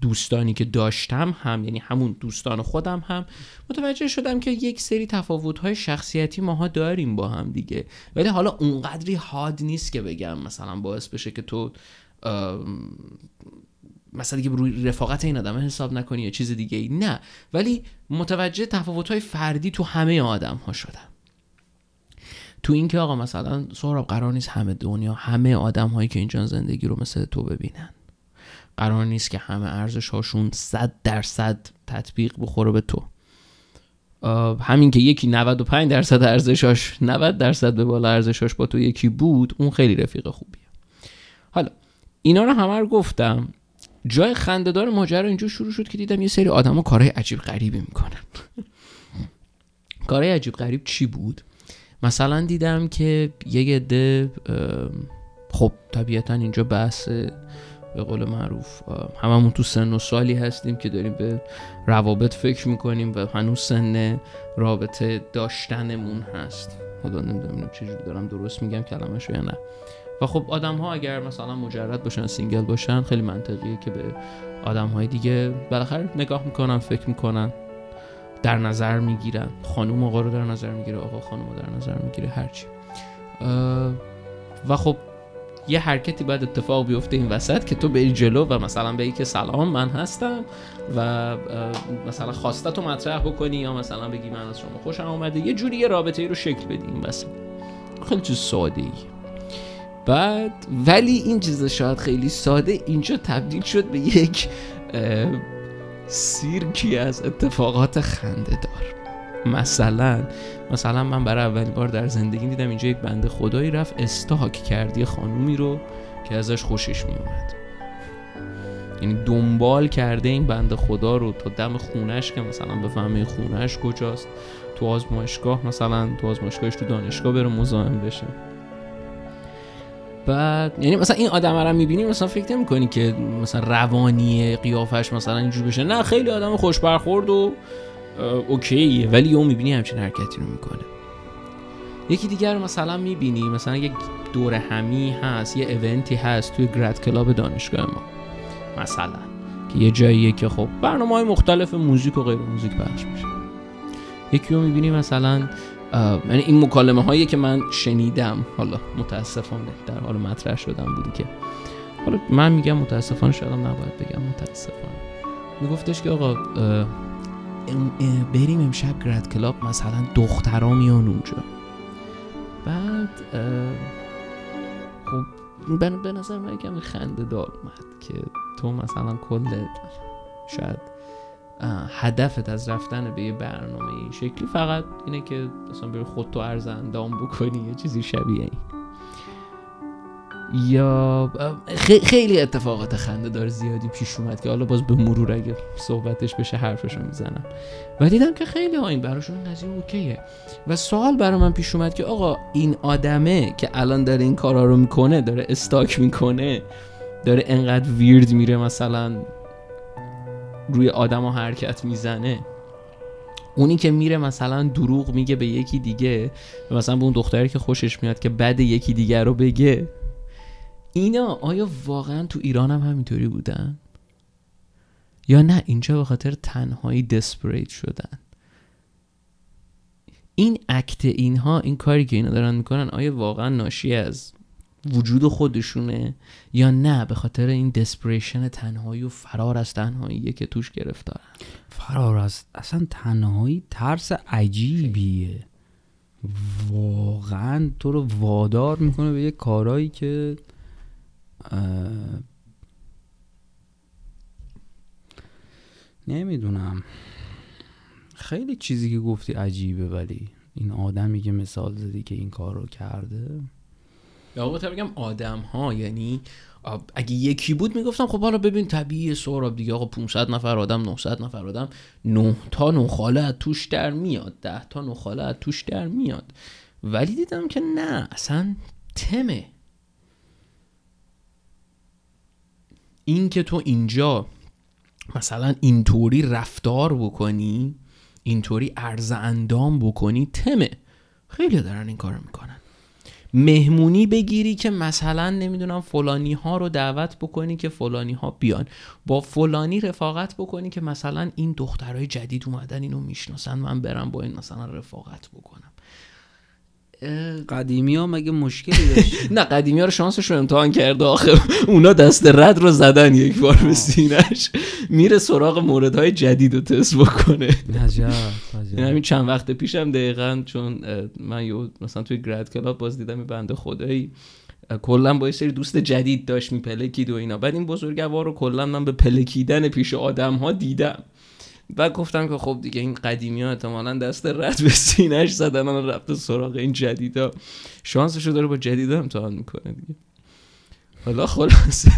Speaker 2: دوستانی که داشتم هم یعنی همون دوستان خودم هم متوجه شدم که یک سری تفاوت‌های شخصیتی ماها داریم با هم دیگه. ولی حالا اونقدری حاد نیست که بگم مثلا باعث بشه که تو مثلا دیگه روی رفاقت این آدم حساب نکنی یا چیز دیگه ای نه. ولی متوجه تفاوت‌های فردی تو همه آدم ها شدم. تو اینکه آقا مثلا سهراب قرار نیست همه دنیا همه آدم هایی که اینجا زندگی رو مثل تو ببینن. قرار نیست که همه ارزش هاشون صد درصد تطبیق بخوره به تو. همین که یکی 95 درصد ارزشاش 90 درصد به بالا ارزشاش با تو یکی بود اون خیلی رفیق خوبیه. حالا اینا رو همه رو گفتم. جای خندهدار ماجرا اینجا شروع شد که دیدم یه سری آدما کارهای عجیب غریبی می‌کنن. کارهای عجیب غریب چی بود؟ مثلا دیدم که یه عده خب طبیعتا اینجا بحث به قول معروف هممون تو سن و سالی هستیم که داریم به روابط فکر می‌کنیم و هنوز سن رابطه داشتنمون هست. حالا نمی‌دونم چجوری دارم درست میگم کلمه یا نه. و خب آدم ها اگر مثلا مجرد باشن single باشن خیلی منطقیه که به آدم های دیگه بالاخره نگاه می‌کنن فکر می‌کنن در نظر می‌گیرن. خانوم آقا رو در نظر می‌گیره آقا خانوم رو در نظر می‌گیره هرچی. و خب یه حرکتی باید اتفاق بیفته این وسط که تو بری جلو و مثلا بگی که سلام من هستم و مثلا خواسته تو مطرح بکنی یا مثلا بگی من از شما خوشم آمده یه جوری یه رابطه ای رو شکل بدی این وسط. خیلی چیز ساده ای بعد ولی این چیز شاید خیلی ساده. اینجا تبدیل شد به یک سیرکی از اتفاقات خنده دار. مثلا مثلا من برای اولین بار در زندگی دیدم اینجا یک بنده خدایی رفت استاک کردی خانومی رو که ازش خوشش میومد یعنی دنبال کرده این بنده خدا رو تا دم خونش که مثلا بفهمه خونش کجاست. تو آزمایشگاه مثلا تو آزمایشگاهش تو دانشگاه بره مزاحم بشه. بعد یعنی مثلا این آدم رو می‌بینی مثلا فکر نمی کنی که مثلا روانی قیافش مثلا اینجور بشه. نه خیلی آدم خوش برخورد و اوکیه ولی اون می‌بینی همچین حرکتی رو می‌کنه. یکی دیگر رو مثلا می‌بینی مثلا یک دور همی هست یه ایونتی هست توی گراد کلاب دانشگاه ما. مثلا که یه جاییه که خب برنامه های مختلف موزیک و غیر موزیک پخش میشه. یکی رو می‌بینی مثلا یعنی این مکالمه هایی که من شنیدم حالا متاسفانه در حال مطرح شدم بودی که. حالا من میگم متاسفانه شاید نباید بگم متاسفانه. میگفتش که آقا بریم امشب گرد کلاب مثلا دخترا میان اونجا. بعد خب به نظر من کمی خنده دار اومد که تو مثلا کل شاید هدفت از رفتن به یه برنامه این شکلی فقط اینه که مثلا بری خودتو ارز اندام بکنی یه چیزی شبیه این. یا خیلی اتفاقات خنده دار زیادی پیش اومد که حالا باز به مرور اگه صحبتش بشه حرفشو می‌زنم. و دیدم که خیلی ها این براشون قضیه اوکیه. و سوال برای من پیش اومد که آقا این آدمه که الان داره این کارا رو می‌کنه داره استاک می‌کنه داره انقدر ویرد میره مثلا روی آدم ها حرکت می‌زنه. اونی که میره مثلا دروغ میگه به یکی دیگه مثلا به اون دختری که خوشش میاد که بد یکی دیگه رو بگه اینا آیا واقعا تو ایران هم همینطوری بودن؟ یا نه اینجا به خاطر تنهایی دسپریت شدن؟ این اکت اینها این کاری که اینا دارن می‌کنن آیا واقعا ناشی از وجود خودشونه؟ یا نه به خاطر این دسپریشن تنهایی و فرار از تنهایی که توش گرفتارن؟
Speaker 1: فرار از اصلا تنهایی ترس عجیبیه. واقعا تو رو وادار می‌کنه به یه کارایی که نمی‌دونم. خیلی چیزی که گفتی عجیبه ولی این آدمی که مثال زدی که این کار رو کرده.
Speaker 2: یا بگم آدم ها یعنی اگه یکی بود می‌گفتم خب حالا ببین طبیعی سهراب دیگه آقا 500 نفر آدم 900 نفر آدم 9 تا نخاله از توش در میاد 10 تا نخاله از توش در میاد. ولی دیدم که نه اصلا تمه. این که تو اینجا مثلا اینطوری رفتار بکنی اینطوری عرض اندام بکنی تمه. خیلی دارن این کارو می‌کنن. مهمونی بگیری که مثلا نمی‌دونم فلانی ها رو دعوت بکنی که فلانی ها بیان. با فلانی رفاقت بکنی که مثلا این دخترهای جدید اومدن اینو می‌شناسن من برم با این مثلا رفاقت بکنم.
Speaker 1: قدیمی ها مگه مشکلی داشت؟
Speaker 2: نه قدیمی ها رو شانسش رو امتحان کرده آخه اونا دست رد رو زدن یک بار به سینش میره سراغ موردهای جدید رو تست بکنه. این همین چند وقت پیشم دقیقا چون من یه مثلا توی گراد کلاب باز دیدم بنده خدایی کلا با یه سری دوست جدید داشت میپلکید و اینا. بعد این بزرگوار رو کلا من به پلکیدن پیش آدم ها دیدم. و گفتم که خب دیگه این قدیمی ها احتمالا دست رد به سینش زدن و رفته سراغ این جدیدا. شانسشو داره با جدیدا امتحان می‌کنه دیگه. حالا خلاصه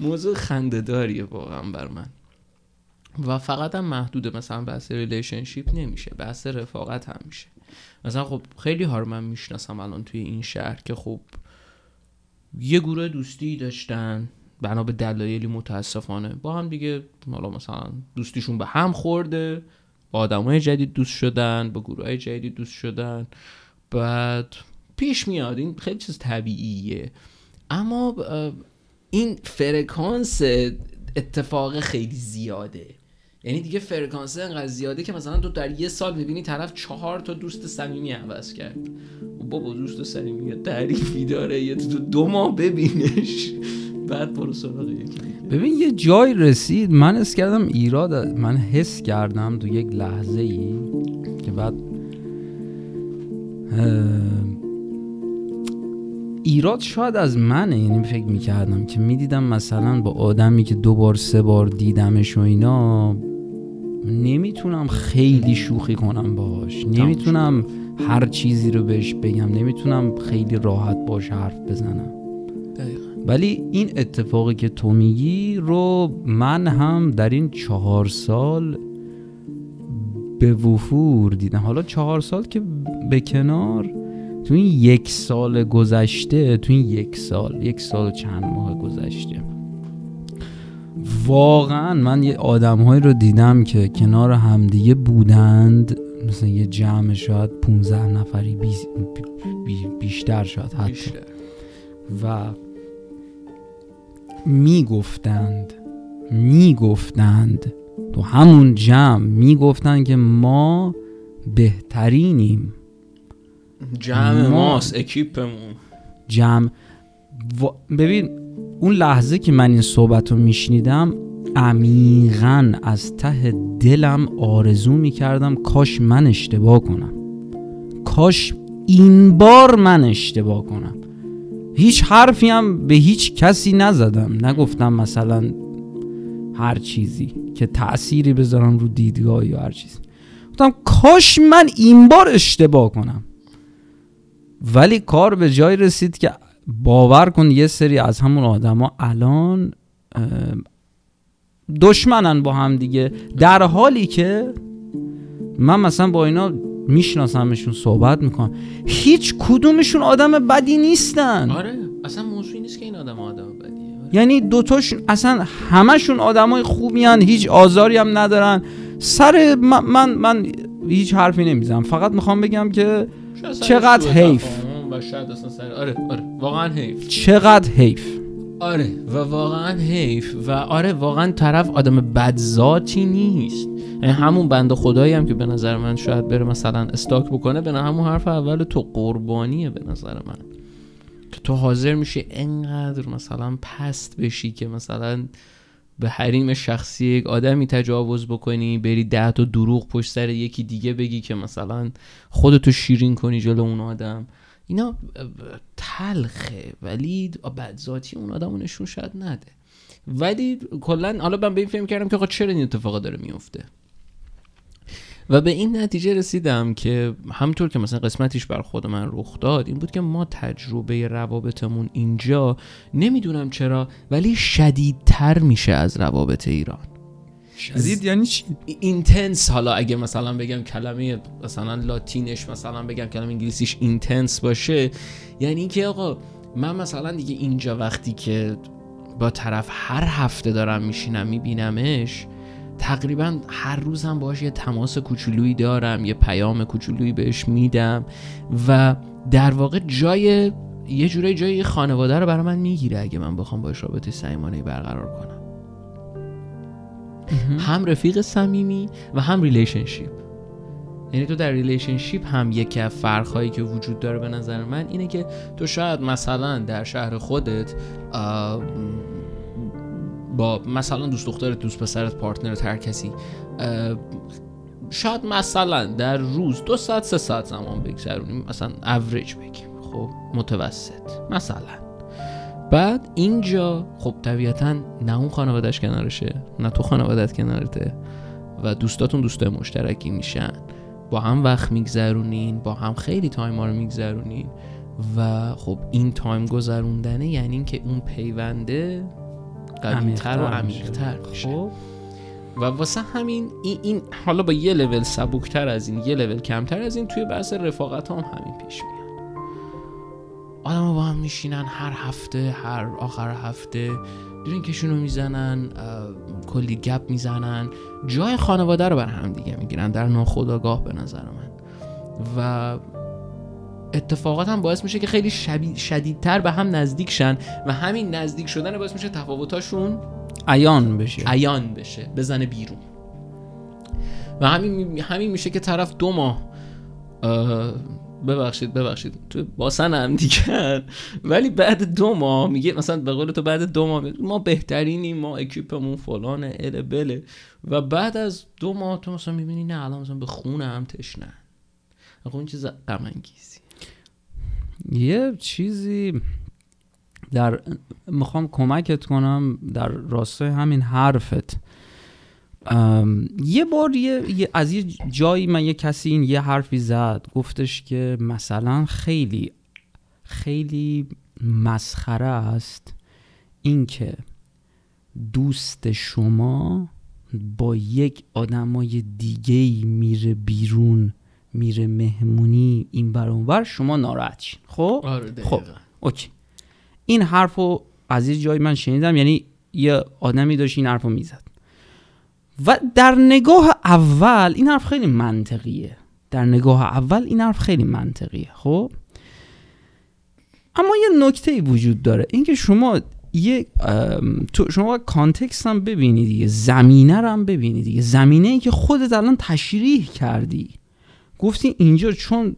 Speaker 2: موضوع خنده داریه واقعا بر من. و فقط هم محدوده مثلا بحث relationship نمیشه بحث رفاقت هم میشه. مثلا خب خیلی ها رو من می‌شناسم الان توی این شهر که خب یه گروه دوستی داشتن. بنا به دلایلی متاسفانه. با هم دیگه حالا مثلا دوستیشون به هم خورده با آدمای جدید دوست شدن با گروه های جدید دوست شدن. بعد پیش میاد. این خیلی چیز طبیعیه. اما این فرکانس اتفاق خیلی زیاده. یعنی دیگه فرکانس انقدر زیاده که مثلا تو در یه سال می‌بینی طرف چهار تا دوست صمیمی عوض کرد. بابا دوست صمیمی تعریفی داره یه تو دو ماه ببینش. بعد برو سراغ یکی
Speaker 1: ببین یه جای رسید. من اس کردم ایراد من حس کردم تو یک لحظه ای که بعد ایراد شاید از منه. یعنی فکر می‌کردم که می‌دیدم مثلا با آدمی که دو بار سه بار دیدمش و اینا نمی‌تونم خیلی شوخی کنم باش نمی‌تونم هر چیزی رو بهش بگم. نمی‌تونم خیلی راحت باش حرف بزنم. ولی این اتفاقی که تو میگی رو من هم در این چهار سال به وفور دیدم. حالا چهار سال که به کنار تو این یک سال گذشته تو این یک سال یک سال و چند ماه گذشته. واقعا من یه آدمهایی رو دیدم که کنار همدیگه بودند. مثلا یه جمع شاید 15 نفری بیشتر شاید حتی. بیشتر. و می‌گفتند. می‌گفتند. تو همون جمع می‌گفتند که ما بهترینیم.
Speaker 2: جمع ماست اکیپمون.
Speaker 1: جمع. ببین اون لحظه که من این صحبت رو میشنیدم عمیقا از ته دلم آرزو می‌کردم کاش من اشتباه کنم. کاش این بار من اشتباه کنم. هیچ حرفی هم به هیچ کسی نزدم. نگفتم مثلا هر چیزی که تأثیری بذارم رو دیدگاه یا هر چیزی. گفتم کاش من این بار اشتباه کنم. ولی کار به جای رسید که باور کن یه سری از همون آدما الان دشمنن با هم دیگه. در حالی که من مثلا با اینا میشناسمشون صحبت می‌کنم هیچ کدومشون آدم بدی نیستن.
Speaker 2: آره اصلا موضوعی نیست که این آدم آدم بدیه. آره.
Speaker 1: یعنی دوتاش اصلا همشون آدمای خوبی هن. هیچ آزاری هم ندارن. سر من, من, من هیچ حرفی نمی‌زنم. فقط می‌خوام بگم که چقدر حیف.
Speaker 2: آره آره واقعا حیف.
Speaker 1: چقدر حیف.
Speaker 2: آره و واقعا حیف. و آره واقعا طرف آدم بدذاتی نیست. همون بند خدایی هم که به نظر من شاید بره مثلا استاک بکنه به همون حرف اول تو قربانیه به نظر من. که تو حاضر میشی انقدر مثلا پست بشی که مثلا به حریم شخصی یک آدمی تجاوز بکنی بری ده تا دروغ پشت سر یکی دیگه بگی که مثلا خودتو شیرین کنی جلو اون آدم. اینا تلخه ولی بدذاتی اون آدم نشون شاید نده. ولی کلا حالا من به این کردم که آقا چرا این اتفاقا داره میفته و به این نتیجه رسیدم که همطور که مثلا قسمتیش بر خود من رخ داد این بود که ما تجربه روابطمون اینجا نمی‌دونم چرا ولی شدیدتر میشه از روابط ایران.
Speaker 1: شدید یعنی چی؟
Speaker 2: intense حالا اگه مثلا بگم کلمه مثلا لاتینش مثلا بگم کلمه انگلیسیش intense باشه یعنی که آقا من مثلا دیگه اینجا وقتی که با طرف هر هفته دارم میشینم میبینمش تقریبا هر روز هم باش یه تماس کوچولویی دارم یه پیام کوچولویی بهش میدم و در واقع جای یه جورایی جای خانواده رو برای من می‌گیره اگه من بخوام باش رابطه صمیمانه برقرار کنم. هم رفیق صمیمی و هم relationship یعنی تو در relationship هم یکی از فرقهایی که وجود داره به نظر من اینه که تو شاید مثلا در شهر خودت با مثلا دوست دخترت دوست پسرت partner ت هر کسی شاید مثلا در روز دو ساعت سه ساعت زمان بگذرونیم مثلا اوریج بگیم. خب متوسط. مثلا. بعد اینجا خب طبیعتا نه اون خانوادهش کنارشه نه تو خانوادت کنارته و دوستاتون دوستای مشترکی میشن. با هم وقت میگذرونین با هم خیلی time ها رو میگذرونین و خب این time گذروندنه یعنی اینکه اون پیونده قویتر و عمیقتر میشه. خب. و واسه همین این, این حالا با یه لول سبکتر از این یه لول کمتر از این توی بحث رفاقت هم همین پیش میاد. آدم با هم میشینن هر هفته هر آخر هفته درینکشون رو می‌زنن کلی گپ می‌زنن. جای خانواده رو بر هم دیگه می‌گیرن در ناخداگاه به نظر من. و اتفاقات هم باعث میشه که خیلی شدیدتر به هم نزدیک شن و همین نزدیک شدن باعث میشه تفاوتاشون
Speaker 1: عیان بشه.
Speaker 2: عیان بشه بزنه بیرون. و همین همین میشه که طرف دو ماه ببخشید ببخشید تو باسن هم دیگه. ولی بعد دو ماه میگه مثلا به قول تو بعد دو ماه ما بهترینیم ما اکیپمون فلانه ال بله. و بعد از دو ماه تو مثلا می‌بینی نه الان مثلا به خونه هم تشنه اون چیز غم
Speaker 1: یه چیزی در می‌خوام کمکت کنم در راستای همین حرفت. یه بار یه،, از یه جایی من یه کسی این یه حرفی زد گفتش که مثلا خیلی خیلی مسخره است اینکه دوست شما با یک آدمای دیگه میره بیرون میره مهمونی این بر اونور شما ناراحت خب؟
Speaker 2: آره
Speaker 1: خب اوکی. این حرفو از یه جایی من شنیدم یعنی یه آدمی داشت این حرفو می‌زد. و در نگاه اول این حرف خیلی منطقیه. در نگاه اول این حرف خیلی منطقیه خب؟ اما یه نکته وجود داره. اینکه شما یه تو شما context هم ببینید دیگه زمینه رو هم ببینید دیگه. زمینه ای که خودت الان تشریح کردی. گفتی اینجا چون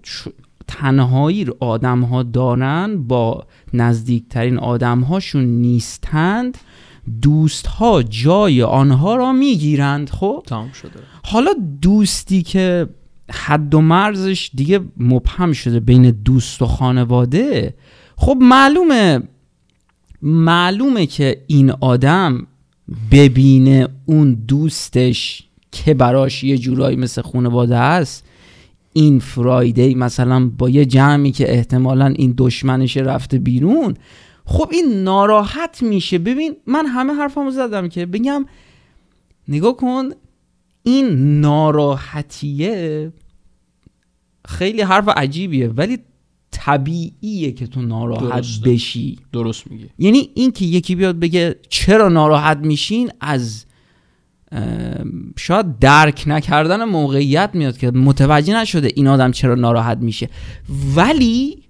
Speaker 1: تنهایی رو آدم ها دارن با نزدیکترین آدم هاشون نیستند دوست ها جای آنها را می‌گیرند خب؟
Speaker 2: تمام شده.
Speaker 1: حالا دوستی که حد و مرزش دیگه مبهم شده بین دوست و خانواده خب معلومه معلومه که این آدم ببینه اون دوستش که براش یه جورایی مثل خانواده است این فرایدی مثلا با یه جمعی که احتمالا این دشمنش رفته بیرون خب این ناراحت میشه. ببین من همه حرفمو زدم که بگم نگاه کن این ناراحتیه خیلی حرف عجیبیه ولی طبیعیه که تو ناراحت بشی.
Speaker 2: درست میگه
Speaker 1: یعنی این که یکی بیاد بگه چرا ناراحت میشین از شاید درک نکردن موقعیت میاد که متوجه نشده این آدم چرا ناراحت میشه. ولی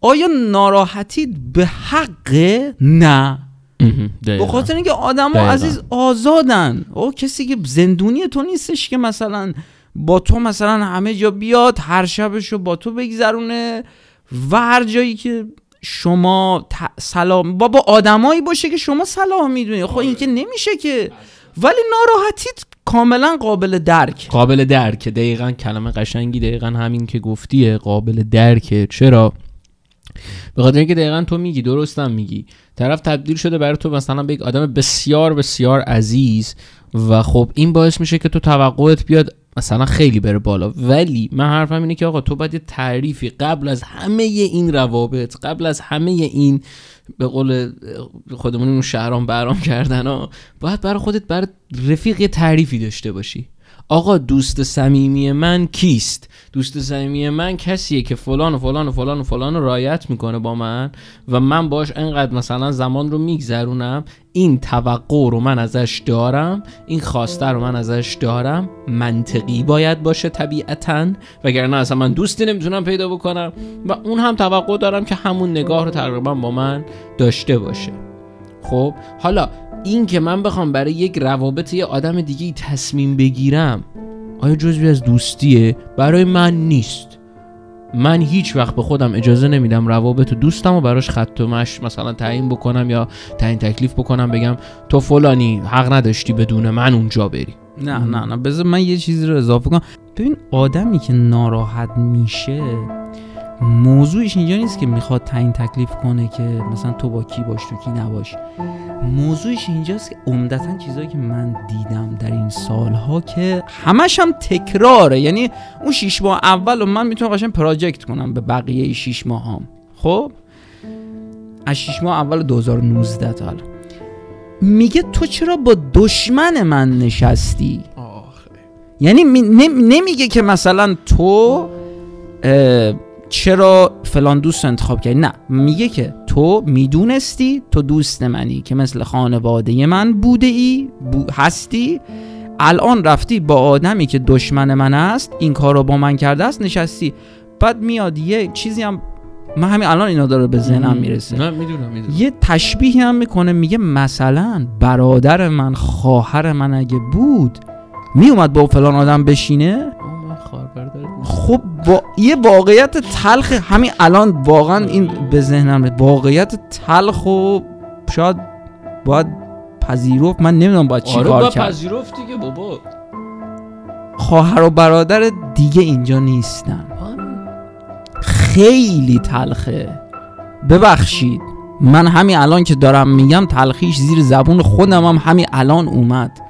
Speaker 1: آیا ناراحتید به حق؟ نه. به خاطر اینکه آدم ها عزیز آزادن. او کسی که زندونی تو نیستش که مثلا با تو مثلا همه جا بیاد هر شبش رو با تو بگذرونه و هر جایی که شما سلام با با آدمایی باشه که شما سلام می‌دونی. خب این که نمیشه که ولی ناراحتیت کاملا قابل درک.
Speaker 2: قابل درک. دقیقا کلمه قشنگی دقیقا همین که گفتیه. قابل درکه چرا؟ به خاطر اینکه دقیقا تو میگی درستم میگی. طرف تبدیل شده برای تو مثلا به یک آدم بسیار بسیار عزیز و خب این باعث میشه که تو توقعت بیاد مثلا خیلی بره بالا. ولی من حرفم اینه که آقا تو باید یه تعریفی قبل از همه این روابط قبل از همه این به قول خودمون اون شهرام برام کردن ها باید برای خودت برای رفیق یه تعریفی داشته باشی. آقا دوست صمیمی من کیست؟ دوست صمیمی من کسیه که فلان و فلان و فلان و فلان رایت می‌کنه با من و من باش انقدر مثلا زمان رو میگذرونم این توقع رو من ازش دارم این خواسته رو من ازش دارم منطقی باید باشه طبیعتا. وگرنه اصلا من دوستی نمی‌تونم پیدا بکنم و اون هم توقع دارم که همون نگاه رو تقریبا با من داشته باشه. خب حالا این که من بخوام برای یک روابط یه آدم دیگه تصمیم بگیرم آیا جزوی از دوستیه؟ برای من نیست. من هیچ وقت به خودم اجازه نمیدم روابط دوستم و براش خط و مش مثلا تعیین بکنم یا تعیین تکلیف بکنم بگم تو فلانی حق نداشتی بدون من اونجا بری.
Speaker 1: نه نه نه. بذار من یه چیزی رو اضافه کنم. ببین آدمی که ناراحت میشه موضوعش اینجا نیست که می‌خواد تعیین تکلیف کنه که مثلا تو با کی باش تو کی نباش. موضوعش اینجاست که عمدتا چیزایی که من دیدم در این سالها که همش هم تکراره. یعنی اون شیش ماه اول و من می‌تونم قشنگ پراجکت کنم به بقیه شیش ماه هم خب؟ از شیش ماه اول 2019 تا حالا میگه تو چرا با دشمن من نشستی؟ یعنی نمیگه که مثلا تو چرا فلان دوست رو انتخاب کردی؟ نه میگه که تو می‌دونستی تو دوست منی که مثل خانواده من بوده ای هستی. الان رفتی با آدمی که دشمن من است این کار رو با من کرده است نشستی. بعد میاد یه چیزی هم من همین الان اینا داره به ذهنم می‌رسه.
Speaker 2: نه می‌دونم می‌دونم.
Speaker 1: یه تشبیهی هم می‌کنه میگه مثلا برادر من خواهر من اگه بود میومد با فلان آدم بشینه؟
Speaker 2: برادر
Speaker 1: خب با یه واقعیت تلخ همین الان واقعا این به ذهنم رسید. واقعیت تلخ و شاید باید پذیرفت. من نمی‌دونم باید چی
Speaker 2: آره
Speaker 1: کار
Speaker 2: با
Speaker 1: کرد.
Speaker 2: پذیرفت دیگه بابا.
Speaker 1: خواهر و برادر دیگه اینجا نیستن. خیلی تلخه. ببخشید. من همین الان که دارم میگم تلخیش زیر زبون خودم هم همین الان اومد.